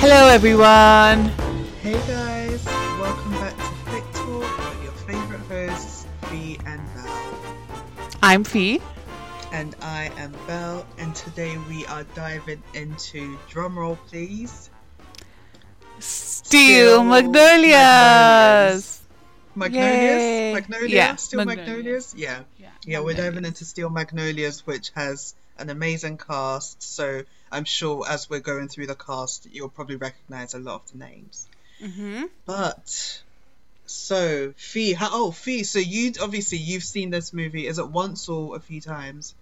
Hello, everyone. Hey guys, welcome back to Flick Talk with your favorite hosts, Fee and Belle. I'm Fee. And I am Belle, and today we are diving into drumroll, please. Steel, Magnolias. Magnolias? Yay. Magnolias? Yeah, Steel Magnolias. Magnolias? Yeah. Yeah, Yeah, we're diving into Steel Magnolias, which has an amazing cast. So I'm sure as we're going through the cast, you'll probably recognize a lot of the names. hmm But so Fee, how, oh Fee, so you obviously you've seen this movie. Is it once or a few times?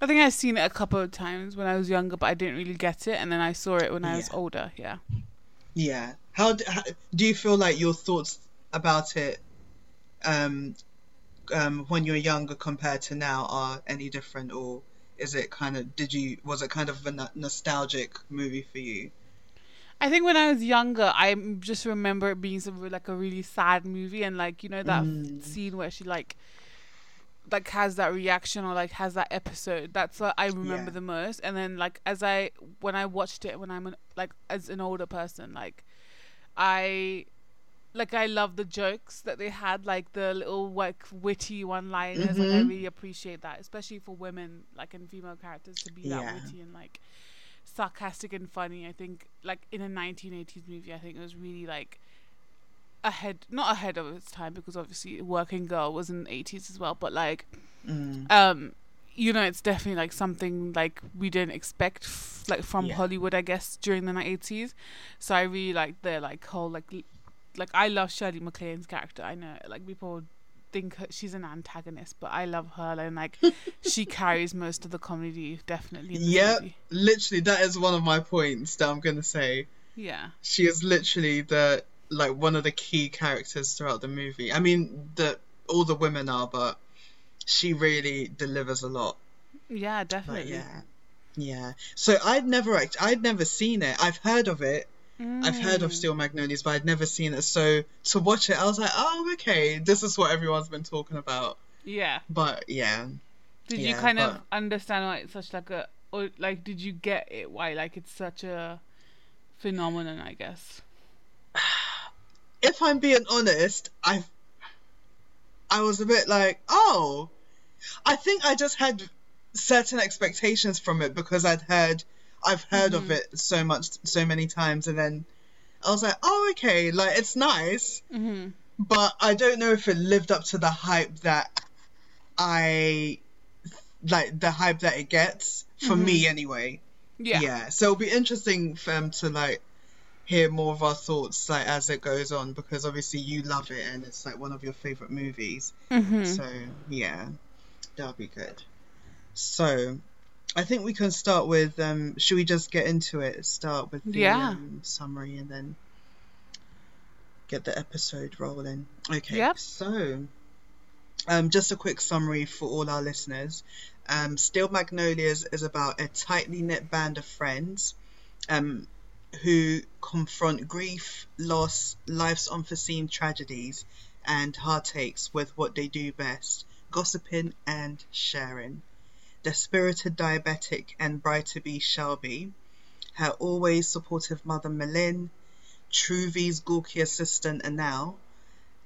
I think I've seen it a couple of times when I was younger, but I didn't really get it, and then I saw it when I was older. Yeah. Yeah. How, d- how do you feel like your thoughts about it, um, um, when you're younger compared to now are any different, or is it kind of did you was it kind of a nostalgic movie for you? I think when I was younger, I just remember it being some like a really sad movie, and like you know that Mm. scene where she like like has that reaction or like has that episode. That's what I remember Yeah. the most. And then like as I when I watched it when I'm an, like as an older person, like I like I love the jokes that they had, like the little like witty one liners. Like I really appreciate that, especially for women, like and female characters to be that witty and like sarcastic and funny. I think like in a 1980s movie, I think it was really like ahead, not ahead of its time because obviously Working Girl was in the 80s as well, but like Mm. um you know it's definitely like something like we didn't expect f- like from Yeah. hollywood i guess during the 80s so i really like the like whole like like i love shirley maclaine's character i know like people think her- she's an antagonist but i love her and like she carries most of the comedy definitely Yep. Literally, that is one of my points that I'm gonna say. yeah She is literally the like one of the key characters throughout the movie. I mean, the all the women are, but she really delivers a lot. yeah But definitely yeah, yeah. So I'd never act- I'd never seen it. I've heard of it. I've heard of Mm. Steel Magnolias, but I'd never seen it. So to watch it, I was like, oh, okay, this is what everyone's been talking about. yeah But yeah, did you Yeah, kind of understand why it's such like a or like did you get it why like it's such a phenomenon i guess if I'm being honest, I I was a bit like, oh, I think I just had certain expectations from it because I'd heard I've heard of Mhm. it so much so many times and then I was like, oh okay, like it's nice, mm-hmm. but I don't know if it lived up to the hype that I like the hype that it gets for me anyway. Yeah. Yeah So it'll be interesting for them to like hear more of our thoughts like as it goes on because obviously you love it and it's like one of your favorite movies. Mm-hmm. So yeah, that'll be good. So I think we can start with um should we just get into it? Start with the Yeah. um, summary and then get the episode rolling. Okay. Yep. So um just a quick summary for all our listeners. Um Steel Magnolias is about a tightly knit band of friends um who confront grief, loss, life's unforeseen tragedies, and heartaches with what they do best gossiping and sharing. The spirited diabetic and bride to be Shelby, her always supportive mother M'Lynn, Truvy's gawky assistant Annelle,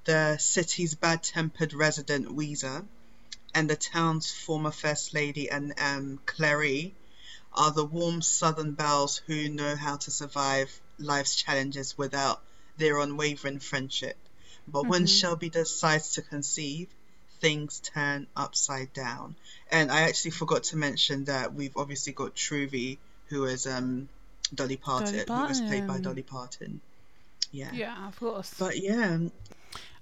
the city's bad tempered resident Ouiser, and the town's former first lady and um, Clairee are the warm southern belles who know how to survive life's challenges without their unwavering friendship. But when Mhm. Shelby decides to conceive, things turn upside down. And I actually forgot to mention that we've obviously got Truvy, who is um Dolly Parton, who was played by Dolly Parton. Yeah. Yeah, of course. But yeah.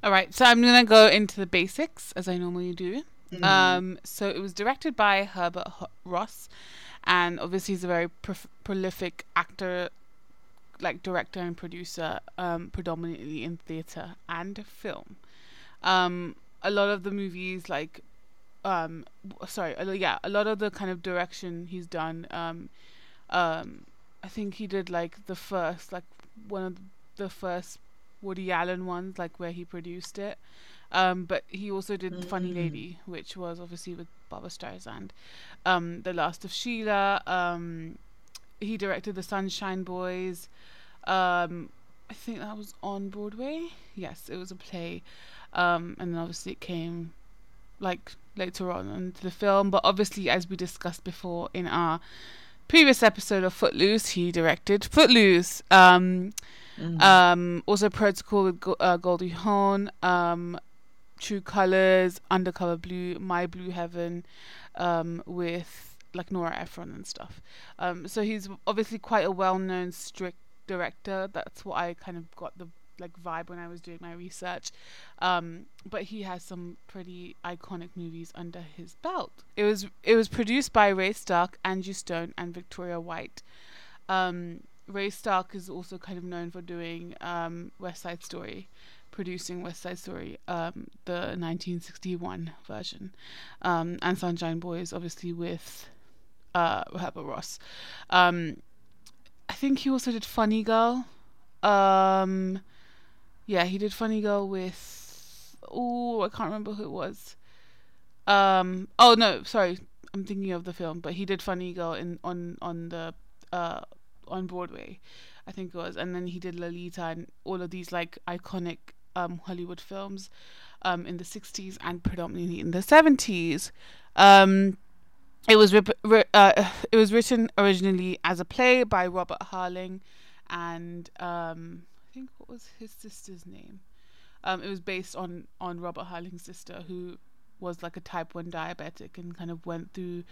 All right, so I'm gonna go into the basics as I normally do. mm, Um, so it was directed by Herbert Ross, and obviously he's a very prolific actor, like director and producer, um, predominantly in theater and film. Um, a lot of the movies, like, um, sorry, a yeah, a lot of the kind of direction he's done. Um, um, I think he did like the first, like one of the first Woody Allen ones, like where he produced it. Um, but he also did Funny Mm. Lady, which was obviously with Barbra Streisand. Um, the Last of Sheila. Um, he directed the Sunshine Boys. Um, I think that was on Broadway. Yes, it was a play, um, and then obviously it came like later on into the film. But obviously, as we discussed before in our previous episode of Footloose, he directed Footloose. Um, Mm. um, also Protocol with Go- uh, Goldie Hawn, um, True Colors, Undercover Blue, My Blue Heaven, um, with like Nora Ephron and stuff. Um, so he's obviously quite a well-known strict director. That's what I kind of got the like vibe when I was doing my research. Um, but he has some pretty iconic movies under his belt. It was it was produced by Ray Stark, Angie Stone, and Victoria White. Um, Ray Stark is also kind of known for doing um, West Side Story, producing West Side Story, um, the 1961 version, um, and Sunshine Boys, obviously with uh, Herbert Ross. Um, I think he also did Funny Girl. Um, yeah, he did Funny Girl with. Oh, I can't remember who it was. Um, oh no, sorry, I'm thinking of the film, but he did Funny Girl in on on the uh on Broadway, I think it was, and then he did Lolita and all of these like iconic um Hollywood films, um in the '60s and predominantly in the '70s. Um, it was rip- ri- uh, it was written originally as a play by Robert Harling, and um think what was his sister's name? Um, it was based on on Robert Harling's sister who was like a type 1 diabetic and kind of went through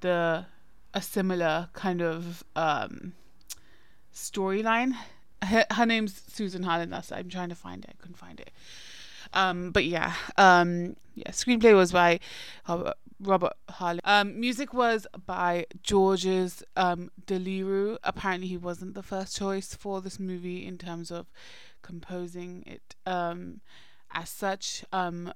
the a similar kind of um storyline her, her name's susan harlan that's i'm trying to find it i couldn't find it um but yeah um yeah screenplay was by robert, robert Harling. um music was by georges um Delerue apparently he wasn't the first choice for this movie in terms of composing it um as such um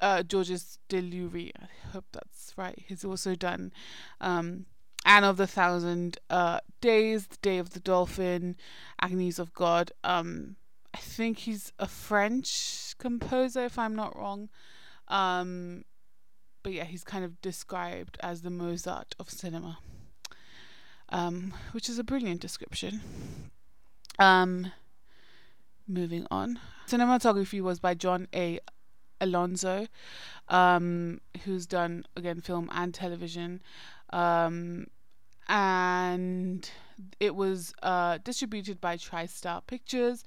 uh, Georges Delerue, I hope that's right. He's also done um, Anne of the Thousand uh, Days, The Day of the Dolphin, Agnes of God. Um, I think he's a French composer, if I'm not wrong. Um, but yeah, he's kind of described as the Mozart of cinema, um, which is a brilliant description. Um, moving on. Cinematography was by John A. Alonzo, um, who's done again film and television, um, and it was uh, distributed by TriStar Pictures,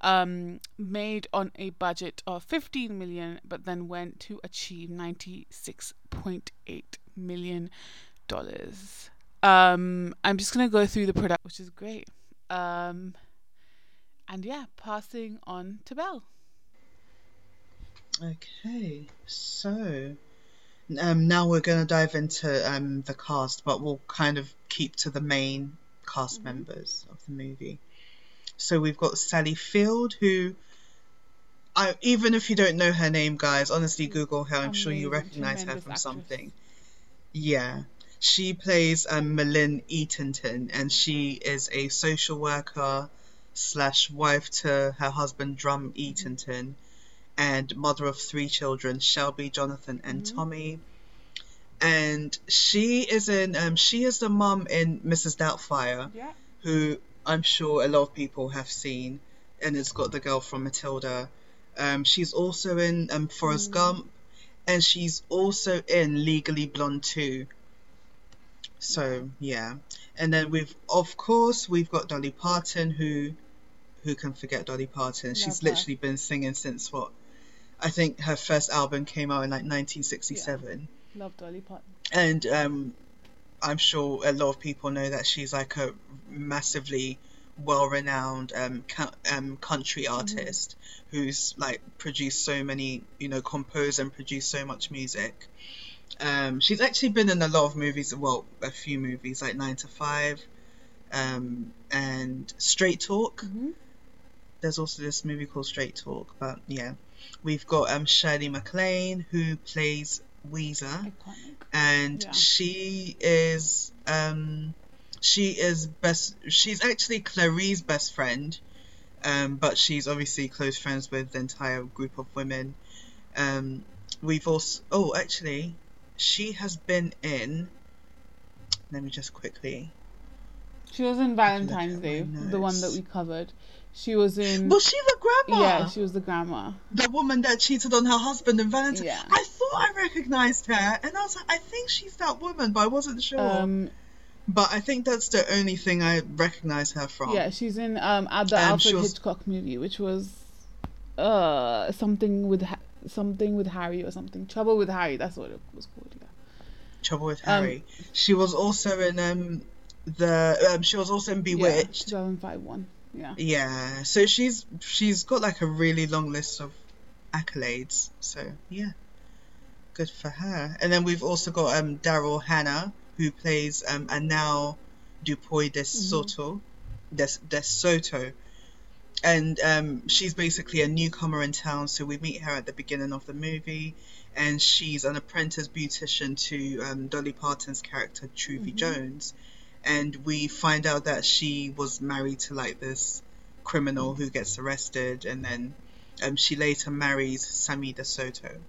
um, made on a budget of 15 million, but then went to achieve 96.8 million dollars. Um, I'm just gonna go through the product, which is great. Um, and yeah, passing on to Belle. Okay, so um, now we're going to dive into um, the cast, but we'll kind of keep to the main cast Mm-hmm. members of the movie. So we've got Sally Field, who, I even if you don't know her name, guys, honestly Google her. I'm sure you Amazing, recognize her from actress. something. Yeah, she plays um, M'Lynn Eatenton, and she is a social worker slash wife to her husband Drum Eatenton, and mother of three children, Shelby, Jonathan, and Mhm. Tommy. And she is in um, she is the mum in Mrs. Doubtfire, Yeah. who I'm sure a lot of people have seen, and it's got the girl from Matilda. Um, she's also in um, Forrest Mm. Gump, and she's also in Legally Blonde 2. So yeah, and then we've of course we've got Dolly Parton, who who can forget Dolly Parton? She's Love her. literally been singing since what I think her first album came out in like 1967 Love Dolly Parton. and um, I'm sure a lot of people know that she's like a massively well-renowned um, co- um, country artist who's like produced so many, you know, composed and produced so much music. Um, she's actually been in a lot of movies, well, a few movies like Nine to Five, um, and Straight Talk. Mm-hmm. There's also this movie called Straight Talk, but yeah, we've got um, Shirley MacLaine who plays Ouiser Iconic. and Yeah. she is um she is best she's actually Clarice's best friend um but she's obviously close friends with the entire group of women um we've also oh actually she has been in let me just quickly She was in Valentine's Day, the one that we covered. She was in. Was she the grandma? yeah, she was the grandma. the woman that cheated on her husband in Valentine. Yeah. I I recognized her, and I was like, I think she's that woman, but I wasn't sure. Um, but I think that's the only thing I recognize her from. yeah, she's in um at the Um, Alfred was- Hitchcock movie, which was uh something with ha- something with Harry or something. Trouble with Harry. That's what it was called. Yeah. Trouble with Um, Harry. she was also in um the um she was also in Yeah, Bewitched. 2005 one. Yeah. Yeah. So she's she's got like a really long list of accolades. So yeah. Good for her. And then we've also got um Daryl Hannah who plays um Annelle Dupuy de Soto. De, de Soto. And um she's basically a newcomer in town, so we meet her at the beginning of the movie and she's an apprentice beautician to um, Dolly Parton's character Truvy Jones and we find out that she was married to like this criminal who gets arrested and then um, she later marries Sammy DeSoto.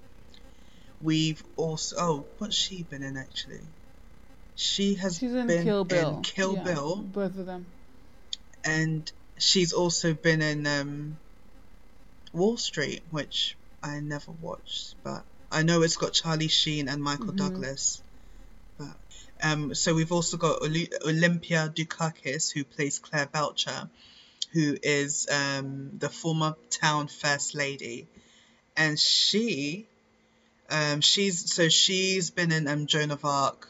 We've also oh what's she been in actually? She has She's in been Kill Bill. in Kill Yeah, Bill Both of them. and she's also been in um, Wall Street, which I never watched, but I know it's got Charlie Sheen and Michael Mhm. Douglas. But um, so we've also got Olympia Dukakis, who plays Claire Belcher, who is um, the former town first lady, and she, um, she's so she's been in um, Joan of Arc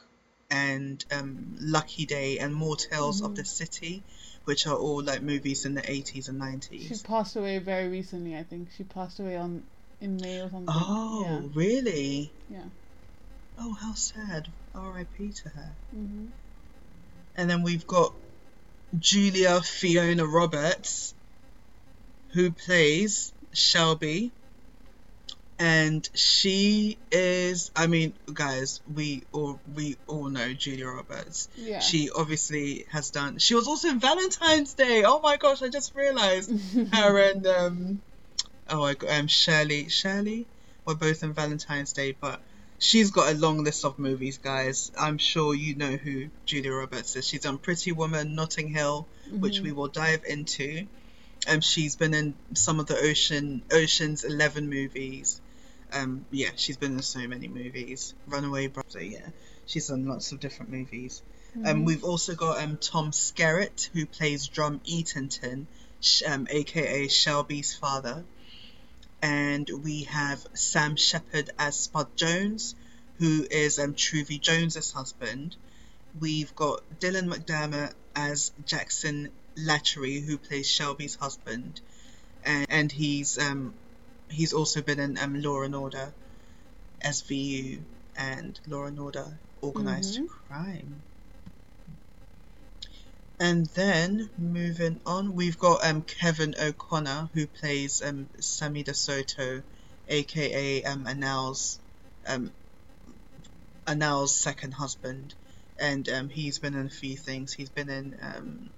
and um, Lucky Day and More Tales of Mhm. the City, which are all like movies in the 80s and 90s. She passed away very recently. I think she passed away on in May or something. Oh, really? Yeah. Yeah. Oh, how sad. R.I.P. to her. hmm And then we've got Julia Fiona Roberts, who plays Shelby. And she is, I mean, guys, we all we all know Julia Roberts. Yeah. She obviously has done. She was also in Valentine's Day. Oh my gosh, I just realized her and um, oh, I um Shirley. Shirley were both in Valentine's Day, but she's got a long list of movies, guys. I'm sure you know who Julia Roberts is. She's done Pretty Woman, Notting Hill, which Mhm. we will dive into. Um, she's been in some of the Ocean Ocean's Eleven movies. Um, yeah, she's been in so many movies. Runaway Brother, yeah, she's done lots of different movies. Um, Mhm. we've also got um, Tom Skerritt, who plays Drum Eatenton, um, aka Shelby's father. And we have Sam Shepard as Spud Jones, who is um, Truvy Jones's husband. We've got Dylan McDermott as Jackson Latcherie, who plays Shelby's husband, and, and he's um, he's also been in um, Law and Order, SVU, and Law and Order Organized Mhm. Crime. And then moving on, we've got um, Kevin O'Connor who plays um, Sammy DeSoto, aka um, Annelle's um, Annelle's second husband, and um, he's been in a few things. He's been in um,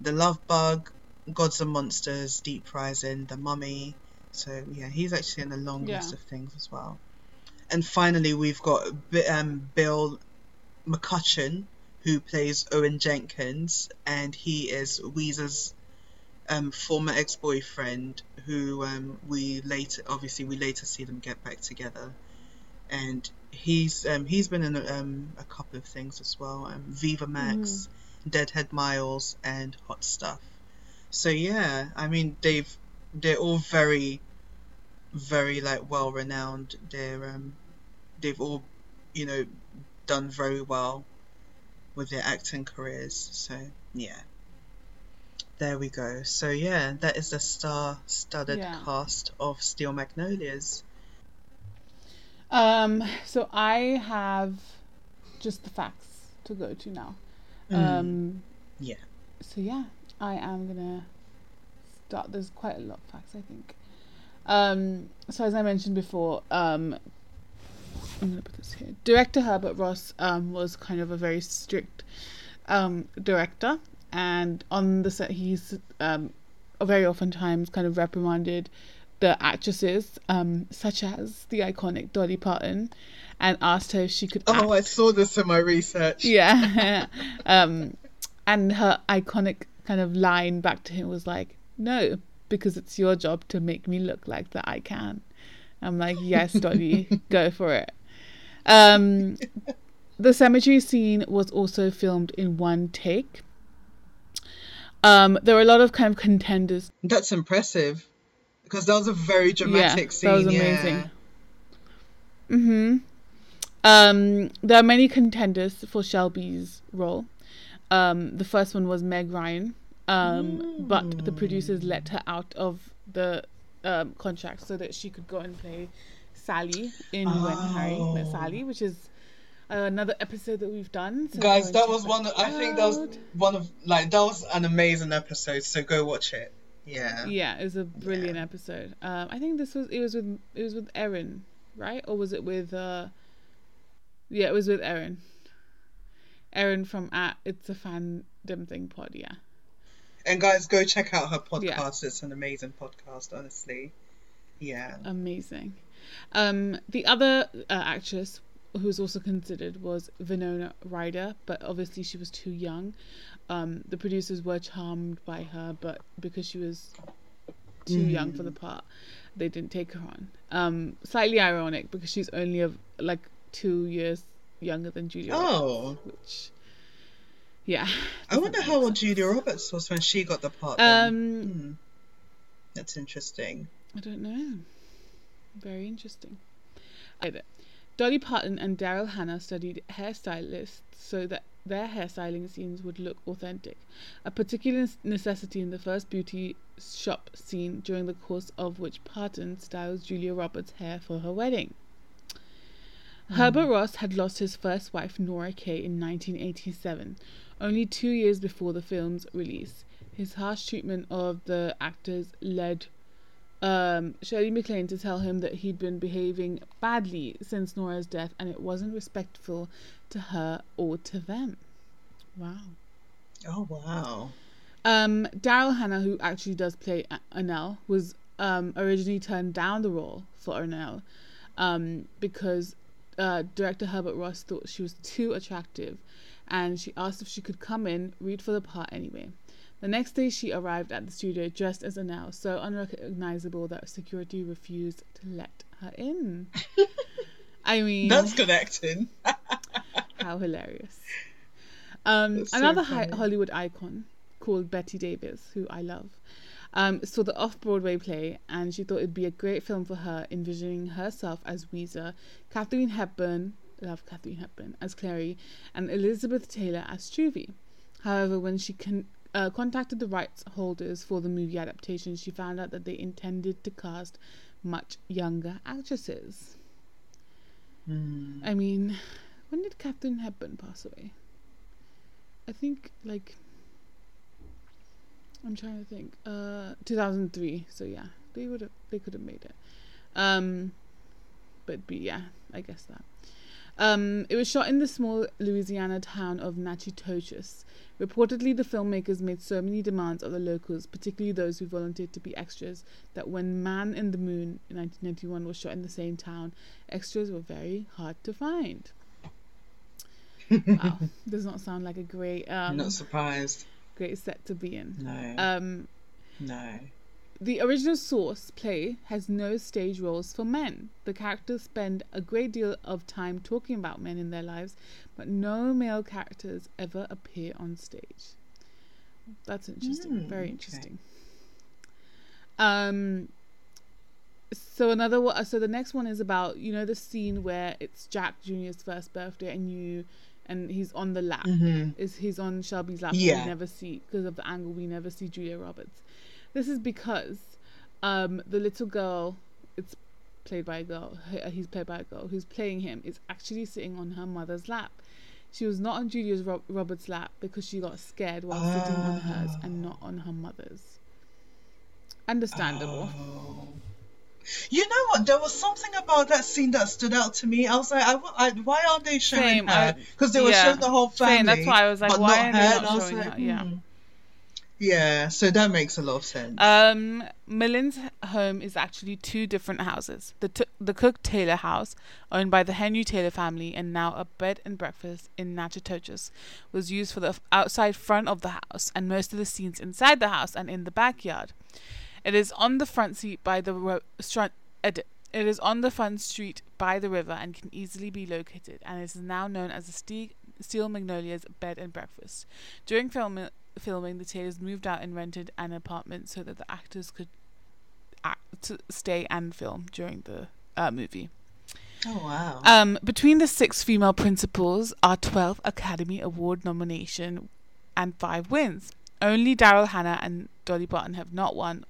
The Love Bug, Gods and Monsters, Deep Rising, The Mummy. So yeah, he's actually in a long Yeah. list of things as well. And finally, we've got um, Bill McCutcheon, who plays Owen Jenkins, and he is Ouiser's um, former ex-boyfriend, who um, we later, obviously, we later see them get back together. And he's um, he's been in um, a couple of things as well, um, Viva Max, Deadhead Miles, and Hot Stuff. So yeah, I mean they've they're all very, very like well renowned. They're um, they've all, you know, done very well with their acting careers. So yeah, there we go. So yeah, that is the star-studded Yeah. cast of Steel Magnolias. Um. So I have just the facts to go to now. Mm, Um. yeah. So yeah, I am gonna start. There's quite a lot of facts, I think. Um. So as I mentioned before, um. I'm gonna put this here. Director Herbert Ross um was kind of a very strict um director, and on the set he's um very oftentimes kind of reprimanded the actresses, um, such as the iconic Dolly Parton, and asked her if she could act Oh, I saw this in my research. yeah um and her iconic kind of line back to him was like, "No, because it's your job to make me look like that I can." I'm like, "Yes, Dolly, go for it." Um, the cemetery scene was also filmed in one take. Um, there were a lot of kind of contenders. That's impressive because that was a very dramatic yeah, scene. That was amazing. Yeah. Mhm. Um, there are many contenders for Shelby's role. Um, the first one was Meg Ryan, um, mm. but the producers let her out of the um, contract so that she could go and play Sally in oh. When Harry Met Sally, which is uh, another episode that we've done. So Guys, that was one. Of, I think that was one of like that was an amazing episode. So go watch it. Yeah. Yeah, it was a brilliant yeah. episode. Um, I think this was it was with it was with Erin, right? Or was it with? uh Yeah, it was with Erin. Erin from at It's a Fandom Thing Pod. Yeah. And guys, go check out her podcast. Yeah. It's an amazing podcast, honestly. Yeah. Amazing. Um, the other uh, actress who was also considered was Winona Ryder, but obviously she was too young. Um, the producers were charmed by her, but because she was too mm. young for the part, they didn't take her on. Um, slightly ironic because she's only of like two years younger than Julia. Oh, Roberts, which yeah. I wonder how old Julia Roberts was when she got the part. Um, hmm. that's interesting. I don't know. Very interesting. Either. Dolly Parton and Daryl Hannah studied hairstylists so that their hairstyling scenes would look authentic, a particular necessity in the first beauty shop scene during the course of which Parton styles Julia Roberts' hair for her wedding. Mm. Herbert Ross had lost his first wife, Nora Kaye, in 1987, only two years before the film's release. His harsh treatment of the actors led um, Shirley MacLaine to tell him that he'd been behaving badly since Nora's death and it wasn't respectful to her or to them. Wow. Oh, wow. Um, Daryl Hannah, who actually does play Annelle, was um, originally turned down the role for Annelle um, because uh, director Herbert Ross thought she was too attractive and she asked if she could come in, read for the part anyway. The next day, she arrived at the studio dressed as Annelle, so unrecognizable that security refused to let her in. I mean, that's connecting. how hilarious! Um, another hi- Hollywood icon called Bette Davis, who I love, um, saw the off-Broadway play, and she thought it'd be a great film for her, envisioning herself as Ouiser, Katharine Hepburn, love Katharine Hepburn as Clary, and Elizabeth Taylor as Truvy. However, when she con- uh, contacted the rights holders for the movie adaptation, she found out that they intended to cast much younger actresses. Mm. I mean, when did Katharine Hepburn pass away? I think like I'm trying to think. Uh, 2003. So yeah, they would have they could have made it. Um, but be yeah, I guess that. Um, it was shot in the small Louisiana town of Natchitoches. Reportedly, the filmmakers made so many demands of the locals, particularly those who volunteered to be extras, that when Man in the Moon in 1991 was shot in the same town, extras were very hard to find. wow, does not sound like a great. Um, not surprised. Great set to be in. No. Um, no. The original source play has no stage roles for men. The characters spend a great deal of time talking about men in their lives, but no male characters ever appear on stage. That's interesting. Mm, Very interesting. Okay. Um so another one so the next one is about you know the scene where it's Jack Jr.'s first birthday and you and he's on the lap. Mm-hmm. Is he's on Shelby's lap? Yeah. We never see because of the angle. We never see Julia Roberts. This is because um, the little girl, it's played by a girl, uh, he's played by a girl, who's playing him is actually sitting on her mother's lap. She was not on Julia's Ro- Roberts' lap because she got scared while oh. sitting on hers and not on her mother's. Understandable. Oh. You know what? There was something about that scene that stood out to me. I was like, I, I, why aren't they showing Same, her? Because they were yeah. showing the whole family. Same, that's why I was like, why are they not, not showing like, her? Yeah. Hmm. Yeah, so that makes a lot of sense. Um, M'Lynn's home is actually two different houses. The t- the Cook Taylor house, owned by the Henry Taylor family and now a bed and breakfast in Natchitoches, was used for the outside front of the house and most of the scenes inside the house and in the backyard. It is on the front seat by the ro- str- ed- it is on the front street by the river and can easily be located and it is now known as the Ste- Steel Magnolias Bed and Breakfast. During film- filming, the Taylors moved out and rented an apartment so that the actors could act, stay and film during the uh, movie. oh wow. Um, between the six female principals are 12 Academy Award nomination and five wins. Only Daryl Hannah and Dolly Parton have not won,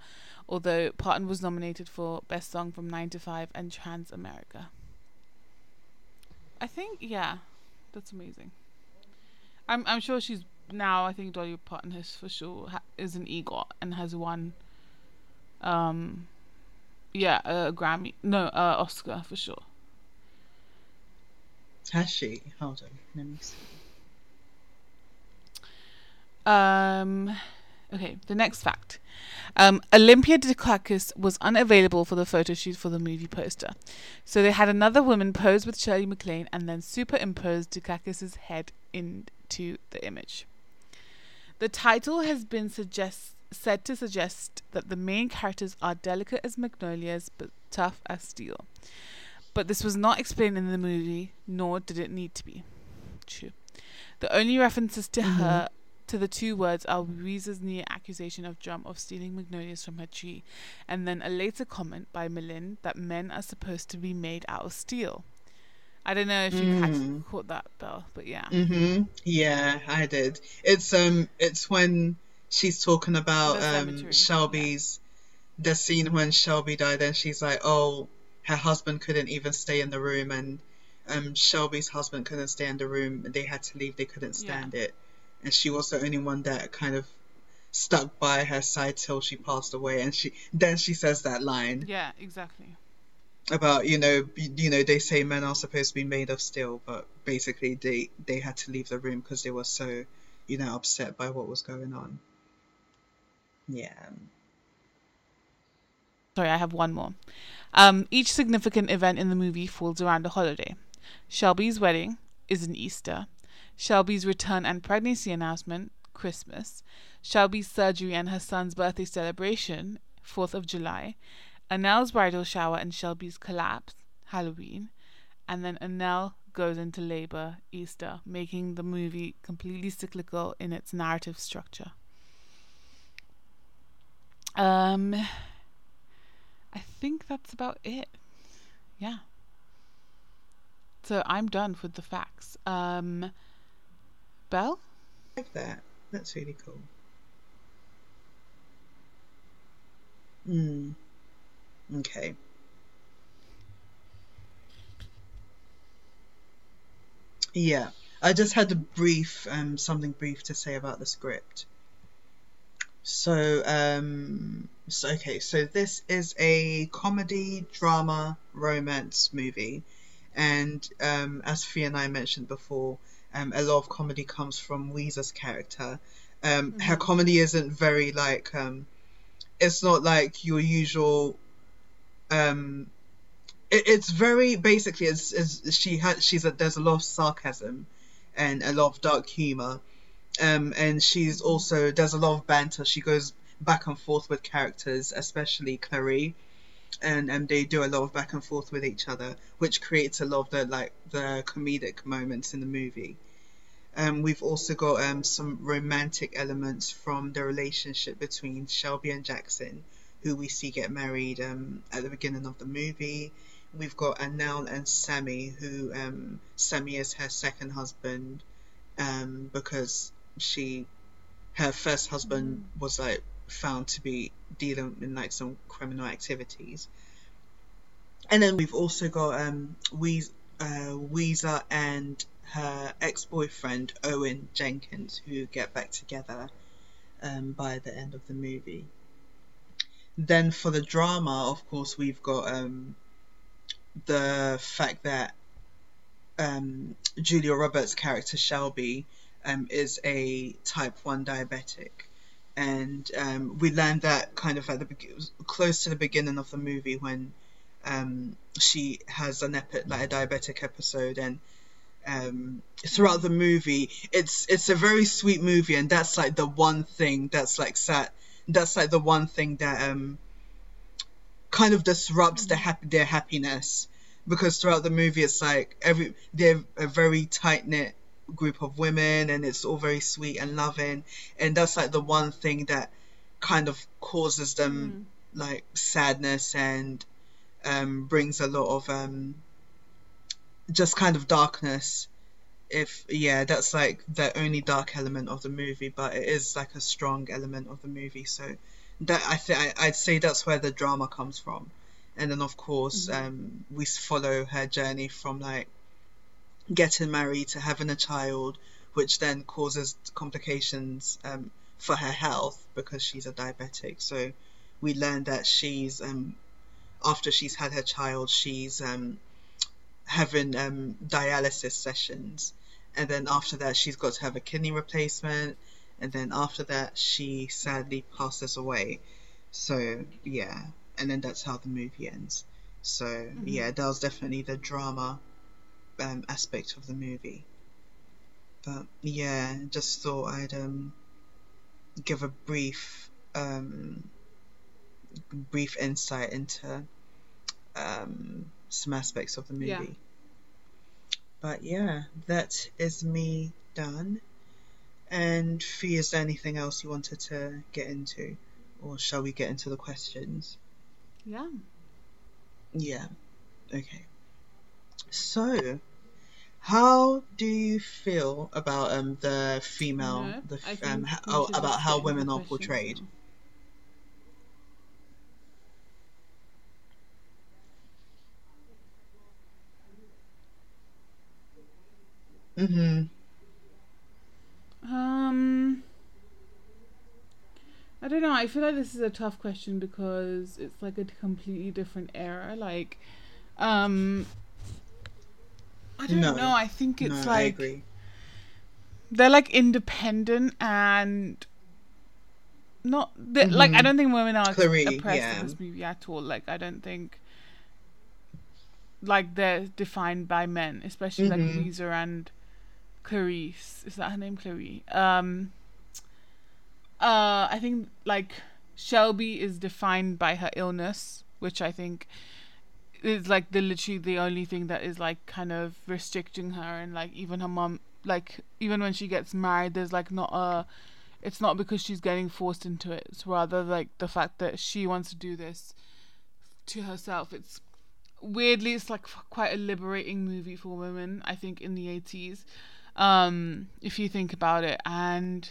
although Parton was nominated for Best Song from 9 to 5 and Transamerica. I think, yeah, that's amazing. I'm I'm sure she's now. I think Dolly Parton has for sure ha- is an EGOT and has won. Um, yeah, a Grammy, no, uh, Oscar for sure. Has she? Hold on. Let me see. Um, okay, the next fact. Um, Olympia Dukakis was unavailable for the photo shoot for the movie poster. So they had another woman pose with Shirley MacLaine and then superimposed Dukakis' head into the image. The title has been suggest- said to suggest that the main characters are delicate as magnolias but tough as steel. But this was not explained in the movie, nor did it need to be. True. The only references to Mhm. her to the two words are Louisa's near accusation of Drum of stealing magnolias from her tree, and then a later comment by M'Lynn that men are supposed to be made out of steel. I don't know if you Mm. caught that, Belle, but yeah. Mm-hmm. Yeah, I did. It's um, it's when she's talking about um Shelby's the scene when Shelby died, and she's like, oh, her husband couldn't even stay in the room, and um, Shelby's husband couldn't stay in the room. They had to leave. They couldn't Yeah. stand it, and she was the only one that kind of stuck by her side till she passed away. And she then she says that line Yeah, exactly. About you know you know they say men are supposed to be made of steel, but basically they they had to leave the room because they were so you know upset by what was going on. Yeah. Sorry, I have one more. Um, each significant event in the movie falls around a holiday. Shelby's wedding is an Easter. Shelby's return and pregnancy announcement, Christmas. Shelby's surgery and her son's birthday celebration, 4th of July. Annelle's bridal shower and Shelby's collapse, Halloween. And then Annelle goes into labor, Easter, making the movie completely cyclical in its narrative structure. Um, I think that's about it. Yeah. So I'm done with the facts. Um, Belle? Like that. That's really cool. Hmm. Okay. Yeah, I just had a brief, um, something brief to say about the script. So, um, so okay, so this is a comedy, drama, romance movie, and um, as Fia and I mentioned before, um, a lot of comedy comes from Ouiser's character. Um, Her comedy isn't very like, um, it's not like your usual. Um, it, it's very basically it's, it's she has she's a, there's a lot of sarcasm and a lot of dark humor. Um and she's also there's a lot of banter. She goes back and forth with characters especially Clairee. And and they do a lot of back and forth with each other which creates a lot of the like the comedic moments in the movie. Um, we've also got um, some romantic elements from the relationship between Shelby and Jackson, who we see get married um, at the beginning of the movie. We've got Annelle and Sammy, who um, Sammy is her second husband um, because she, her first husband was like found to be dealing in like some criminal activities. And then we've also got um, Weez, uh, Ouiser and her ex-boyfriend Owen Jenkins, who get back together um, by the end of the movie. Then for the drama, of course, we've got um, the fact that um, Julia Roberts' character Shelby um, is a type 1 diabetic. and um, we learned that kind of at the close to the beginning of the movie when um, she has an epi- like a diabetic episode and um, throughout the movie it's it's a very sweet movie and that's like the one thing that's like sad that's like the one thing that um kind of disrupts the happy their happiness. Because throughout the movie it's like every they're a very tight knit group of women and it's all very sweet and loving. And that's like the one thing that kind of causes them mm. like sadness and um, brings a lot of um, just kind of darkness if yeah that's like the only dark element of the movie but it is like a strong element of the movie so that i think i'd say that's where the drama comes from and then of course mm-hmm. um, we follow her journey from like getting married to having a child which then causes complications um, for her health because she's a diabetic so we learn that she's um, after she's had her child she's um, having um, dialysis sessions and then after that she's got to have a kidney replacement and then after that she sadly passes away so yeah and then that's how the movie ends. So mm-hmm. yeah, that was definitely the drama um, aspect of the movie. But yeah, just thought I'd um, give a brief um, brief insight into um, some aspects of the movie. Yeah. But yeah, that is me done. And Fee, is there anything else you wanted to get into? Or shall we get into the questions? Yeah. Yeah. Okay. So, how do you feel about um the female no, the um how, oh, about how women are portrayed? Mhm. Um. I don't know. I feel like this is a tough question because it's like a completely different era. Like, um, I don't no, know. I think it's no, like they're like independent and not mm-hmm. like I mm-hmm. don't think women are Clairee, oppressed yeah. in this movie at all. Like I don't think like they're defined by men, especially mm-hmm. like Ouiser and Clarice. Is that her name, Clairee? Um, uh, I think like Shelby is defined by her illness, which I think is like the literally the only thing that is like kind of restricting her and like even her mom like even when she gets married there's like not a it's not because she's getting forced into it it's rather like the fact that she wants to do this to herself it's weirdly it's like quite a liberating movie for women i think in the 80s um if you think about it and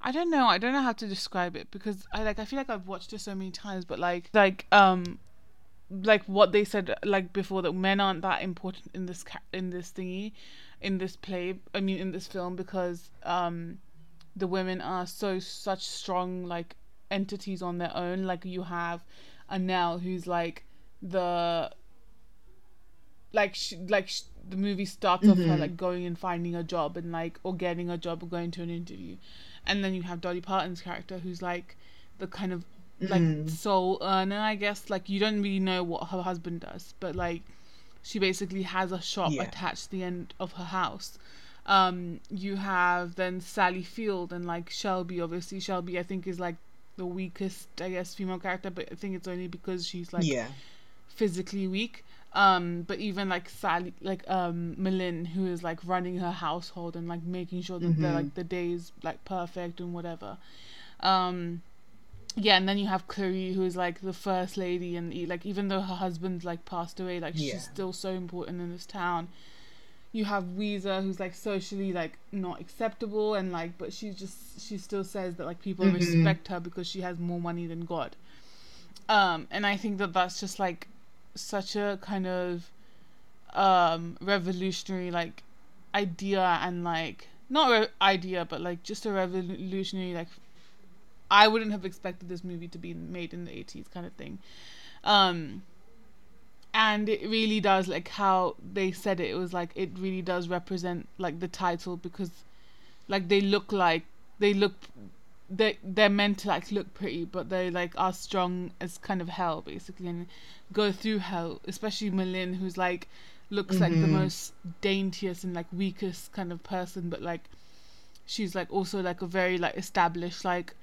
I don't know. I don't know how to describe it because I like I feel like I've watched it so many times, but like like um like what they said like before that men aren't that important in this ca- in this thingy in this play I mean in this film because um the women are so such strong like entities on their own like you have Annelle who's like the like she, like she, the movie starts mm-hmm. off her like going and finding a job and like or getting a job or going to an interview and then you have Dolly Parton's character who's like the kind of like mm. soul earner, I guess. Like you don't really know what her husband does, but like she basically has a shop yeah. attached to the end of her house. Um, you have then Sally Field and like Shelby. Obviously, Shelby I think is like the weakest, I guess, female character, but I think it's only because she's like yeah. physically weak. Um, but even like Sally, like um, M'Lynn, who is like running her household and like making sure that mm-hmm. the like the day is like perfect and whatever. Um, yeah, and then you have Clairee, who is like the first lady, and like even though her husband like passed away, like yeah. she's still so important in this town. You have Ouiser, who's like socially like not acceptable, and like, but she just she still says that like people mm-hmm. respect her because she has more money than God. Um, and I think that that's just like such a kind of um revolutionary like idea and like not re- idea but like just a revolutionary like I wouldn't have expected this movie to be made in the 80s kind of thing. Um and it really does like how they said it it was like it really does represent like the title because like they look like they look they they're meant to like look pretty, but they like are strong as kind of hell basically and go through hell. Especially M'Lynn, who's like looks like the Mhm. most daintiest and like weakest kind of person, but like she's like also like a very like established like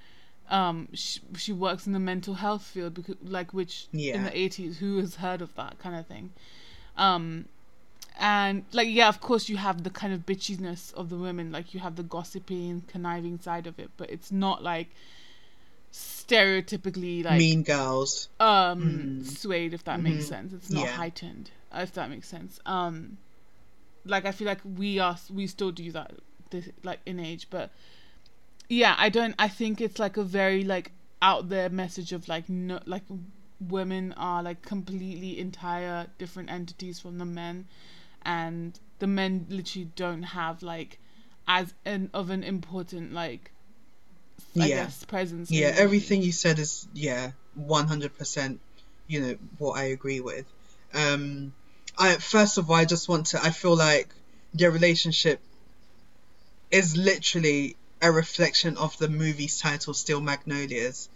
um she, she works in the mental health field because like which in the 80s who has heard of that kind of thing um and like yeah of course you have the kind of bitchiness of the women like you have the gossiping conniving side of it but it's not like stereotypically like mean girls. um Mm. swayed if that makes Mhm. sense it's not Yeah. heightened uh, if that makes sense um like i feel like we are we still do that this, like in age but yeah i don't i think it's like a very like out there message of like no like women are like completely entire different entities from the men and the men literally don't have like as an of an important like I Yeah. guess presence Yeah, everything you said is yeah, one hundred percent. You know what I agree with. Um, I first of all, I just want to. I feel like their relationship is literally a reflection of the movie's title, "Steel Magnolias."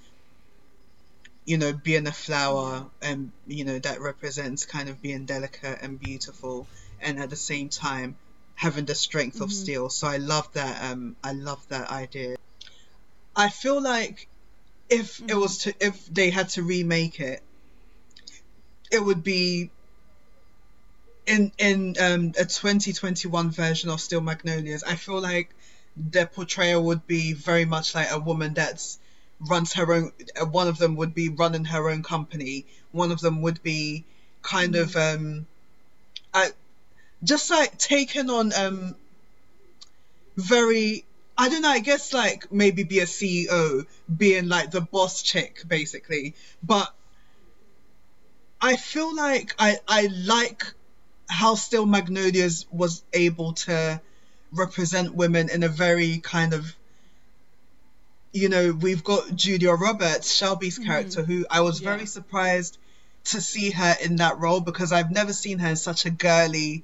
You know, being a flower, and you know that represents kind of being delicate and beautiful, and at the same time having the strength of Mhm. steel. So I love that. Um, I love that idea. I feel like if it was to if they had to remake it, it would be in in um, a 2021 version of Steel Magnolias. I feel like their portrayal would be very much like a woman that's runs her own. uh, One of them would be running her own company. One of them would be kind of um, I, just like taking on um very I don't know, I guess like maybe be a CEO, being like the boss chick basically. But I feel like I I like how Steel Magnolias was able to represent women in a very kind of you know, we've got Julia Roberts, Shelby's character, who I was Yeah. very surprised to see her in that role because I've never seen her in such a girly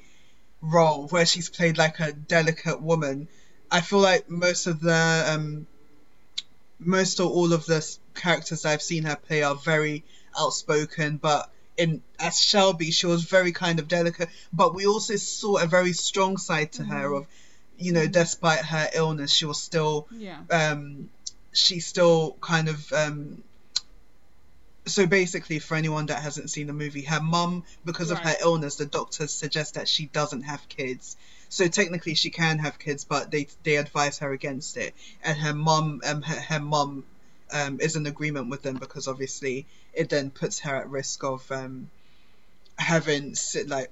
role where she's played like a delicate woman. I feel like most of the um, most or all of the characters I've seen her play are very outspoken, but in as Shelby, she was very kind of delicate. But we also saw a very strong side to her of, you know, despite her illness, she was still yeah um, she still kind of um, so basically for anyone that hasn't seen the movie her mum because of her illness the doctors suggest that she doesn't have kids. So technically she can have kids but they they advise her against it. And her mum um her, her mum um is in agreement with them because obviously it then puts her at risk of um having like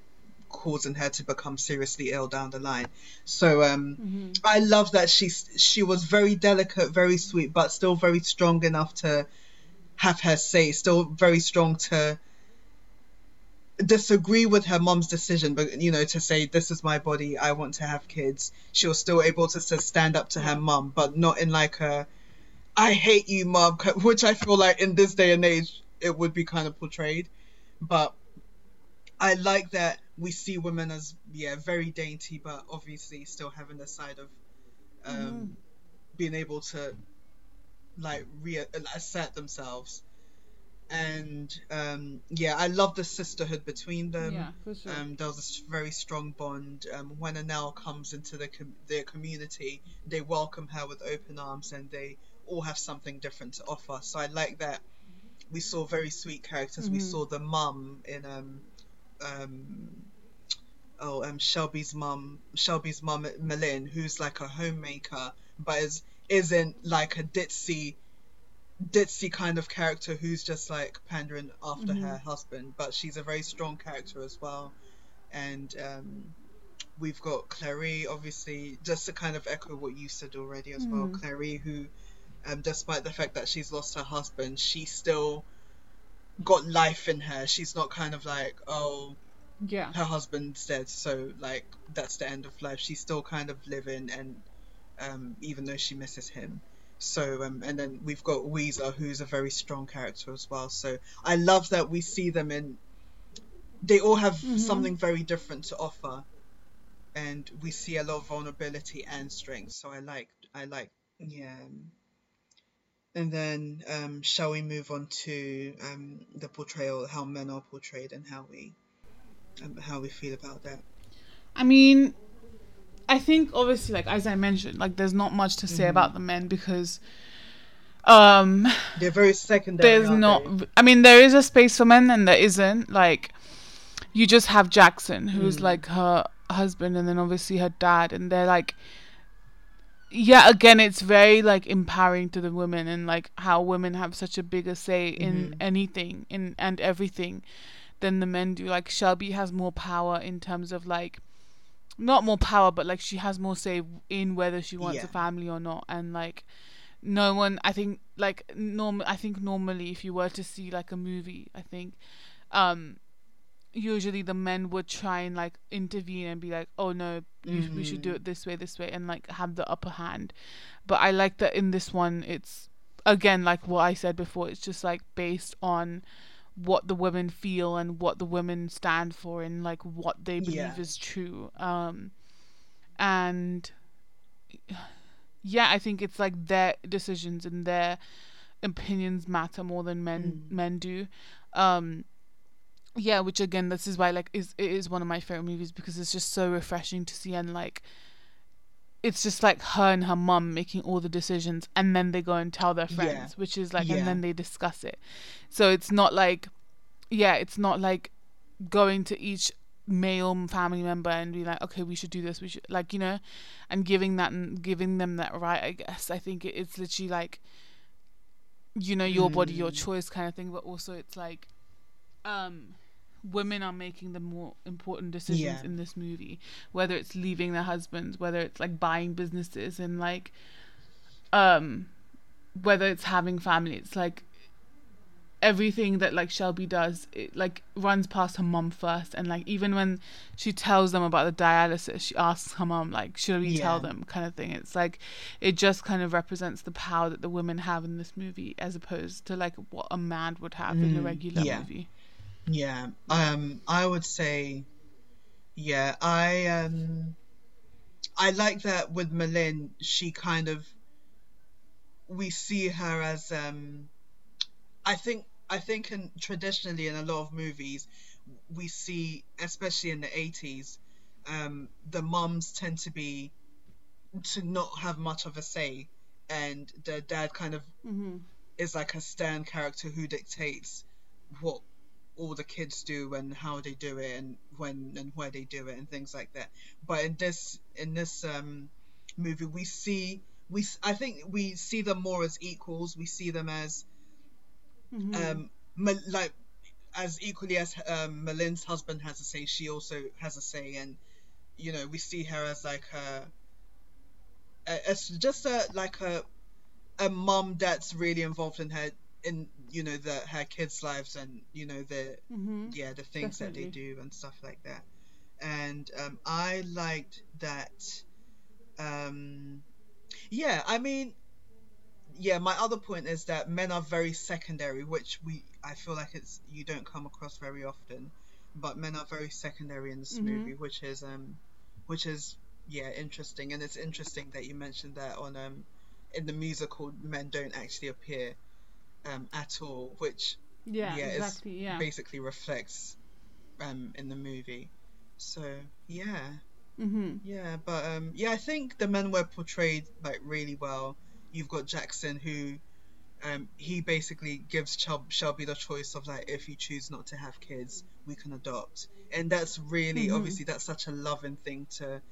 causing her to become seriously ill down the line. So um hmm I love that she's she was very delicate, very sweet, but still very strong enough to have her say. Still very strong to disagree with her mom's decision, but you know to say this is my body, I want to have kids. She was still able to, to stand up to her mom, but not in like a I hate you, mom, which I feel like in this day and age it would be kind of portrayed. But I like that we see women as yeah very dainty, but obviously still having the side of um, Mhm. being able to like re- assert themselves. And um, yeah, I love the sisterhood between them. yeah for sure Um, there was a very strong bond. Um, when Annelle comes into the com- their community, they welcome her with open arms, and they all have something different to offer. So I like that. We saw very sweet characters. We Mhm. saw the mum in um, um, oh um Shelby's mum, Shelby's mum M'Lynn, who's like a homemaker, but is isn't like a ditzy ditzy kind of character who's just like pandering after Mhm. her husband, but she's a very strong character as well. And um, we've got Clairee, obviously, just to kind of echo what you said already as well. Mhm. Clairee, who, um, despite the fact that she's lost her husband, she still got life in her. She's not kind of like, oh, yeah her husband's dead, so like that's the end of life. She's still kind of living, and um, even though she misses him. So um, and then we've got Ouiser, who's a very strong character as well. So I love that we see them in. They all have Mhm. something very different to offer, and we see a lot of vulnerability and strength. So I like, I like, yeah. And then, um, shall we move on to um, the portrayal, how men are portrayed, and how we, um, how we feel about that? I mean, I think obviously, like as I mentioned, like there's not much to say Mhm. about the men because, um, They're very secondary. there's aren't they? I mean, there is a space for men and there isn't. Like, you just have Jackson, who's Mm. like her husband, and then obviously her dad, and they're like. Yeah, again, it's very like empowering to the women and like how women have such a bigger say in Mhm. anything in and everything than the men do. Like Shelby has more power in terms of like not more power, but like she has more say in whether she wants Yeah. a family or not, and like no one. I think like norm. I think normally if you were to see like a movie, I think um usually the men would try and like intervene and be like, oh no, you, we should do Mhm. it this way, this way, and like have the upper hand. But I like that in this one, it's again like what I said before. It's just like based on what the women feel and what the women stand for and like what they believe Yeah. is true. Um, and yeah, I think it's like their decisions and their opinions matter more than men Mm. men do. Um, yeah, which again, this is why like is it is one of my favorite movies because it's just so refreshing to see and like it's just like her and her mum making all the decisions and then they go and tell their Yeah. friends, which is like Yeah. and then they discuss it. So it's not like yeah, it's not like going to each male family member and be like, okay, we should do this, we should like you know, and giving that and giving them that right. I guess I think it, it's literally like, you know, your body, your Mm. choice kind of thing, but also it's like, um, women are making the more important decisions Yeah. in this movie, whether it's leaving their husbands, whether it's like buying businesses and like, um, whether it's having family. It's like everything that like Shelby does, it like runs past her mom first, and like even when she tells them about the dialysis, she asks her mom like, "Should we tell them?" kind of thing. It's like it just kind of represents the power that the women have in this movie, as opposed to like what a man would have in a Mm, regular yeah. movie. Yeah. Um, I would say, yeah, I um, I like that with M'Lynn. She kind of, we see her as um, I think I think in traditionally in a lot of movies, we see, especially in the eighties, um, the moms tend to be to not have much of a say, and the dad kind of Mm-hmm. is like a stern character who dictates what all the kids do and how they do it and when and where they do it and things like that. But in this in this um, movie, we see we I think we see them more as equals. We see them as Mm-hmm. um like as equally as um, M'Lynn's husband has a say, she also has a say, and you know we see her as like a, a as just a like a a mum that's really involved in her in you know the her kids' lives and you know the mm-hmm. yeah the things that they do and stuff like that and um, i liked that um, yeah i mean yeah my other point is that men are very secondary which we i feel like it's you don't come across very often but men are very secondary in this Mhm. movie which is um which is yeah interesting and it's interesting that you mentioned that on um in the musical men don't actually appear um at all which Yeah, Yeah, exactly. Yeah. basically reflects um in the movie. So yeah, Mm-hmm. yeah, but um yeah, I think the men were portrayed like really well. You've got Jackson who um he basically gives Chel- Shelby the choice of like if you choose not to have kids, we can adopt. And that's really Mhm. obviously that's such a loving thing to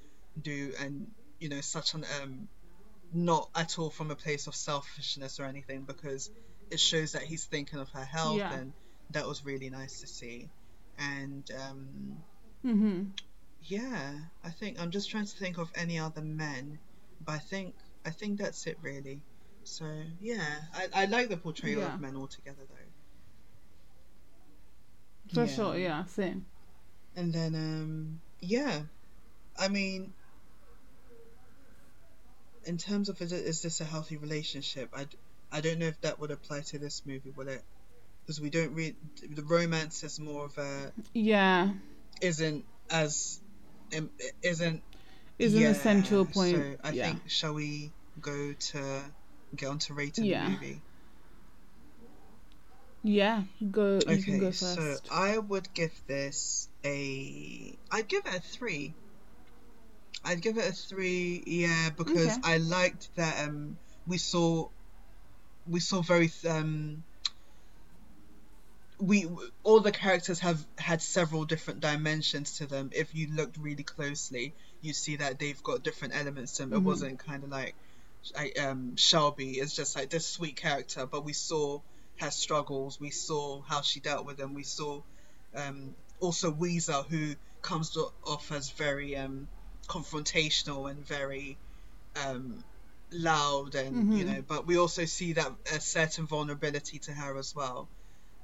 do and you know such an um not at all from a place of selfishness or anything because it shows that he's thinking of her health Yeah. and that was really nice to see. And um Mm-hmm. yeah, I think I'm just trying to think of any other men, but I think I think that's it really. So yeah, I, I like the portrayal Yeah. of men altogether though. For Yeah. sure. Yeah. Same. And then um yeah, I mean, in terms of is, it, is this a healthy relationship? I, I don't know if that would apply to this movie, will it? Because we don't read the romance is more of a Yeah. isn't as isn't Is an essential Yeah, point. So I yeah. think shall we go to get on to rating Yeah. the movie? Yeah, go. You Okay, can go so. I would give this a. I'd give it a three. I'd give it a three, yeah, because Okay. I liked that um we saw we saw very um we all the characters have had several different dimensions to them. If you looked really closely, you see that they've got different elements to them. It Mhm. wasn't kind of like I, um Shelby is just like this sweet character, but we saw her struggles. We saw how she dealt with them. We saw um, also Ouiser, who comes off as very um, confrontational and very um, loud, and you Mhm. know. But we also see that a certain vulnerability to her as well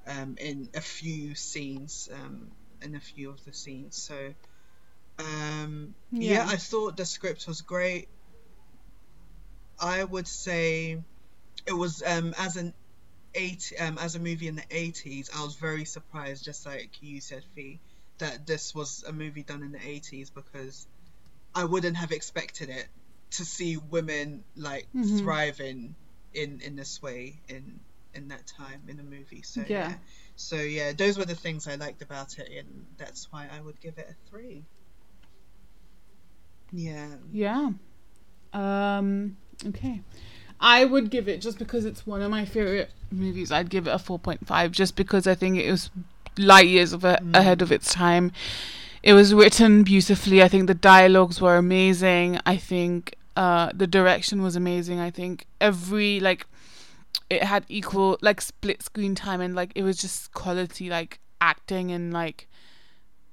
um, in a few scenes, um, in a few of the scenes. So. Um, yeah. Yeah. I thought the script was great. I would say it was um, as an eight um, as a movie in the eighties. I was very surprised, just like you said, Fee, that this was a movie done in the eighties because I wouldn't have expected it to see women like Mhm. thriving in in this way in in that time in a movie. So yeah. Yeah. So yeah, those were the things I liked about it, and that's why I would give it a three. Yeah. Yeah. Um. Okay. I would give it just because it's one of my favorite movies. I'd give it a four point five just because I think it was light years of a- ahead of its time. It was written beautifully. I think the dialogues were amazing. I think uh, the direction was amazing. I think every like it had equal like split screen time and like it was just quality like acting and like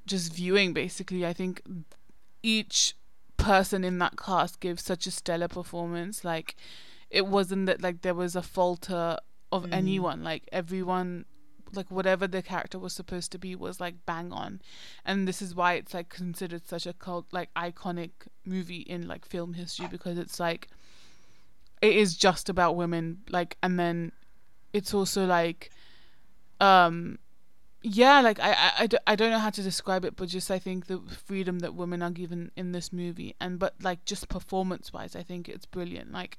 just viewing basically. I think each person in that cast gave such a stellar performance. Like it wasn't that like there was a falter of Mm. anyone. Like everyone like whatever the character was supposed to be was like bang on. And this is why it's like considered such a cult like iconic movie in like film history because it's like it is just about women like and then it's also like um yeah like I, I, I, don't, I don't know how to describe it but just i think the freedom that women are given in this movie and but like just performance wise i think it's brilliant like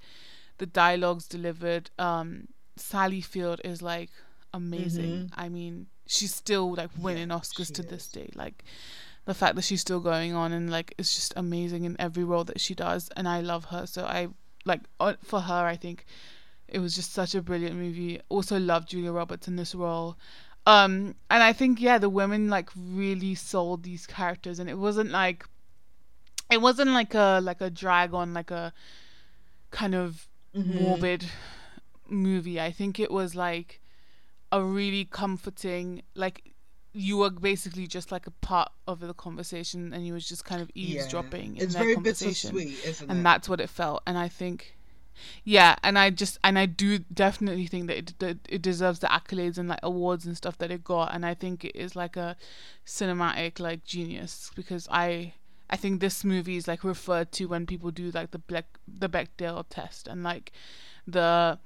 the dialogues delivered um sally field is like amazing. I mean she's still like winning Yeah, oscars to this day. Like the fact that she's still going on and like it's just amazing in every role that she does and i love her. So i like for her i think it was just such a brilliant movie. Also love julia roberts in this role. Um and i think yeah the women like really sold these characters and it wasn't like it wasn't like a like a drag on like a kind of Mhm. morbid movie. I think it was like a really comforting like you were basically just like a part of the conversation and you was just kind of Yeah. eavesdropping in It's their very conversation bittersweet, isn't it? and that's what it felt and i think yeah and i just and i do definitely think that it, that it deserves the accolades and like awards and stuff that it got and i think it is like a cinematic like genius because i i think this movie is like referred to when people do like the black the bechdel test and like the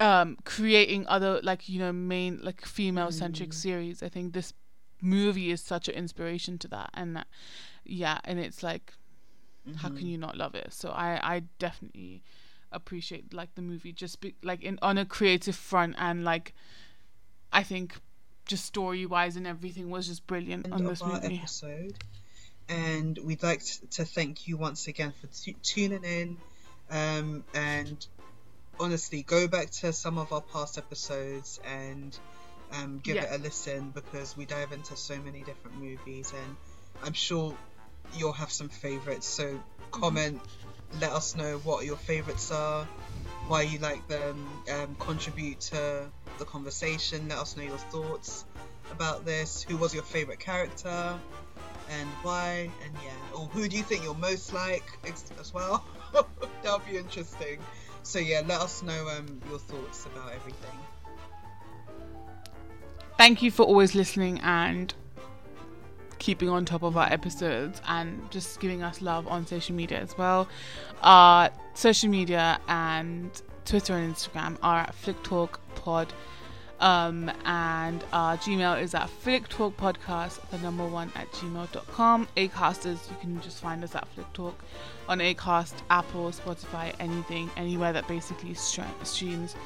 um creating other like you know main like female centric series. I think this movie is such an inspiration to that. And that, yeah and it's like how can you not love it? So i i definitely appreciate like the movie just be, like in on a creative front. And like i think just story wise and everything was just brilliant end on this movie. episode. And we'd like to thank you once again for t- tuning in. Um, and honestly, go back to some of our past episodes and um, give Yeah. it a listen because we dive into so many different movies, and I'm sure you'll have some favorites. So comment, let us know what your favorites are, why you like them, um, contribute to the conversation. Let us know your thoughts about this. Who was your favorite character? And why? And yeah, or who do you think you're most like as well? That'll be interesting. So yeah, let us know um, your thoughts about everything. thank you for always listening and keeping on top of our episodes and just giving us love on social media as well. Our social media and Twitter and Instagram are at Flick Talk Pod. Um, and our Gmail is at Flick Talk Podcast, the number one at gmail.com. Acasters, you can just find us at Flick Talk on Acast, Apple, Spotify, anything, anywhere that basically streams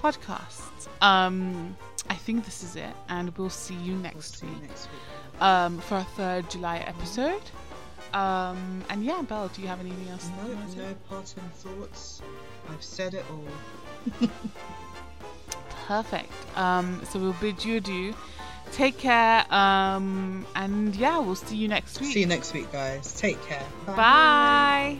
podcasts. Um, I think this is it, and we'll see you We'll next see you week next week. um, for our third July episode. Um, and yeah, Belle, do you have anything else? No, no parting thoughts. I've said it all. Perfect. Um, so we'll bid you adieu. Take care. Um, and yeah, we'll see you next week. See you next week, guys. Take care. Bye.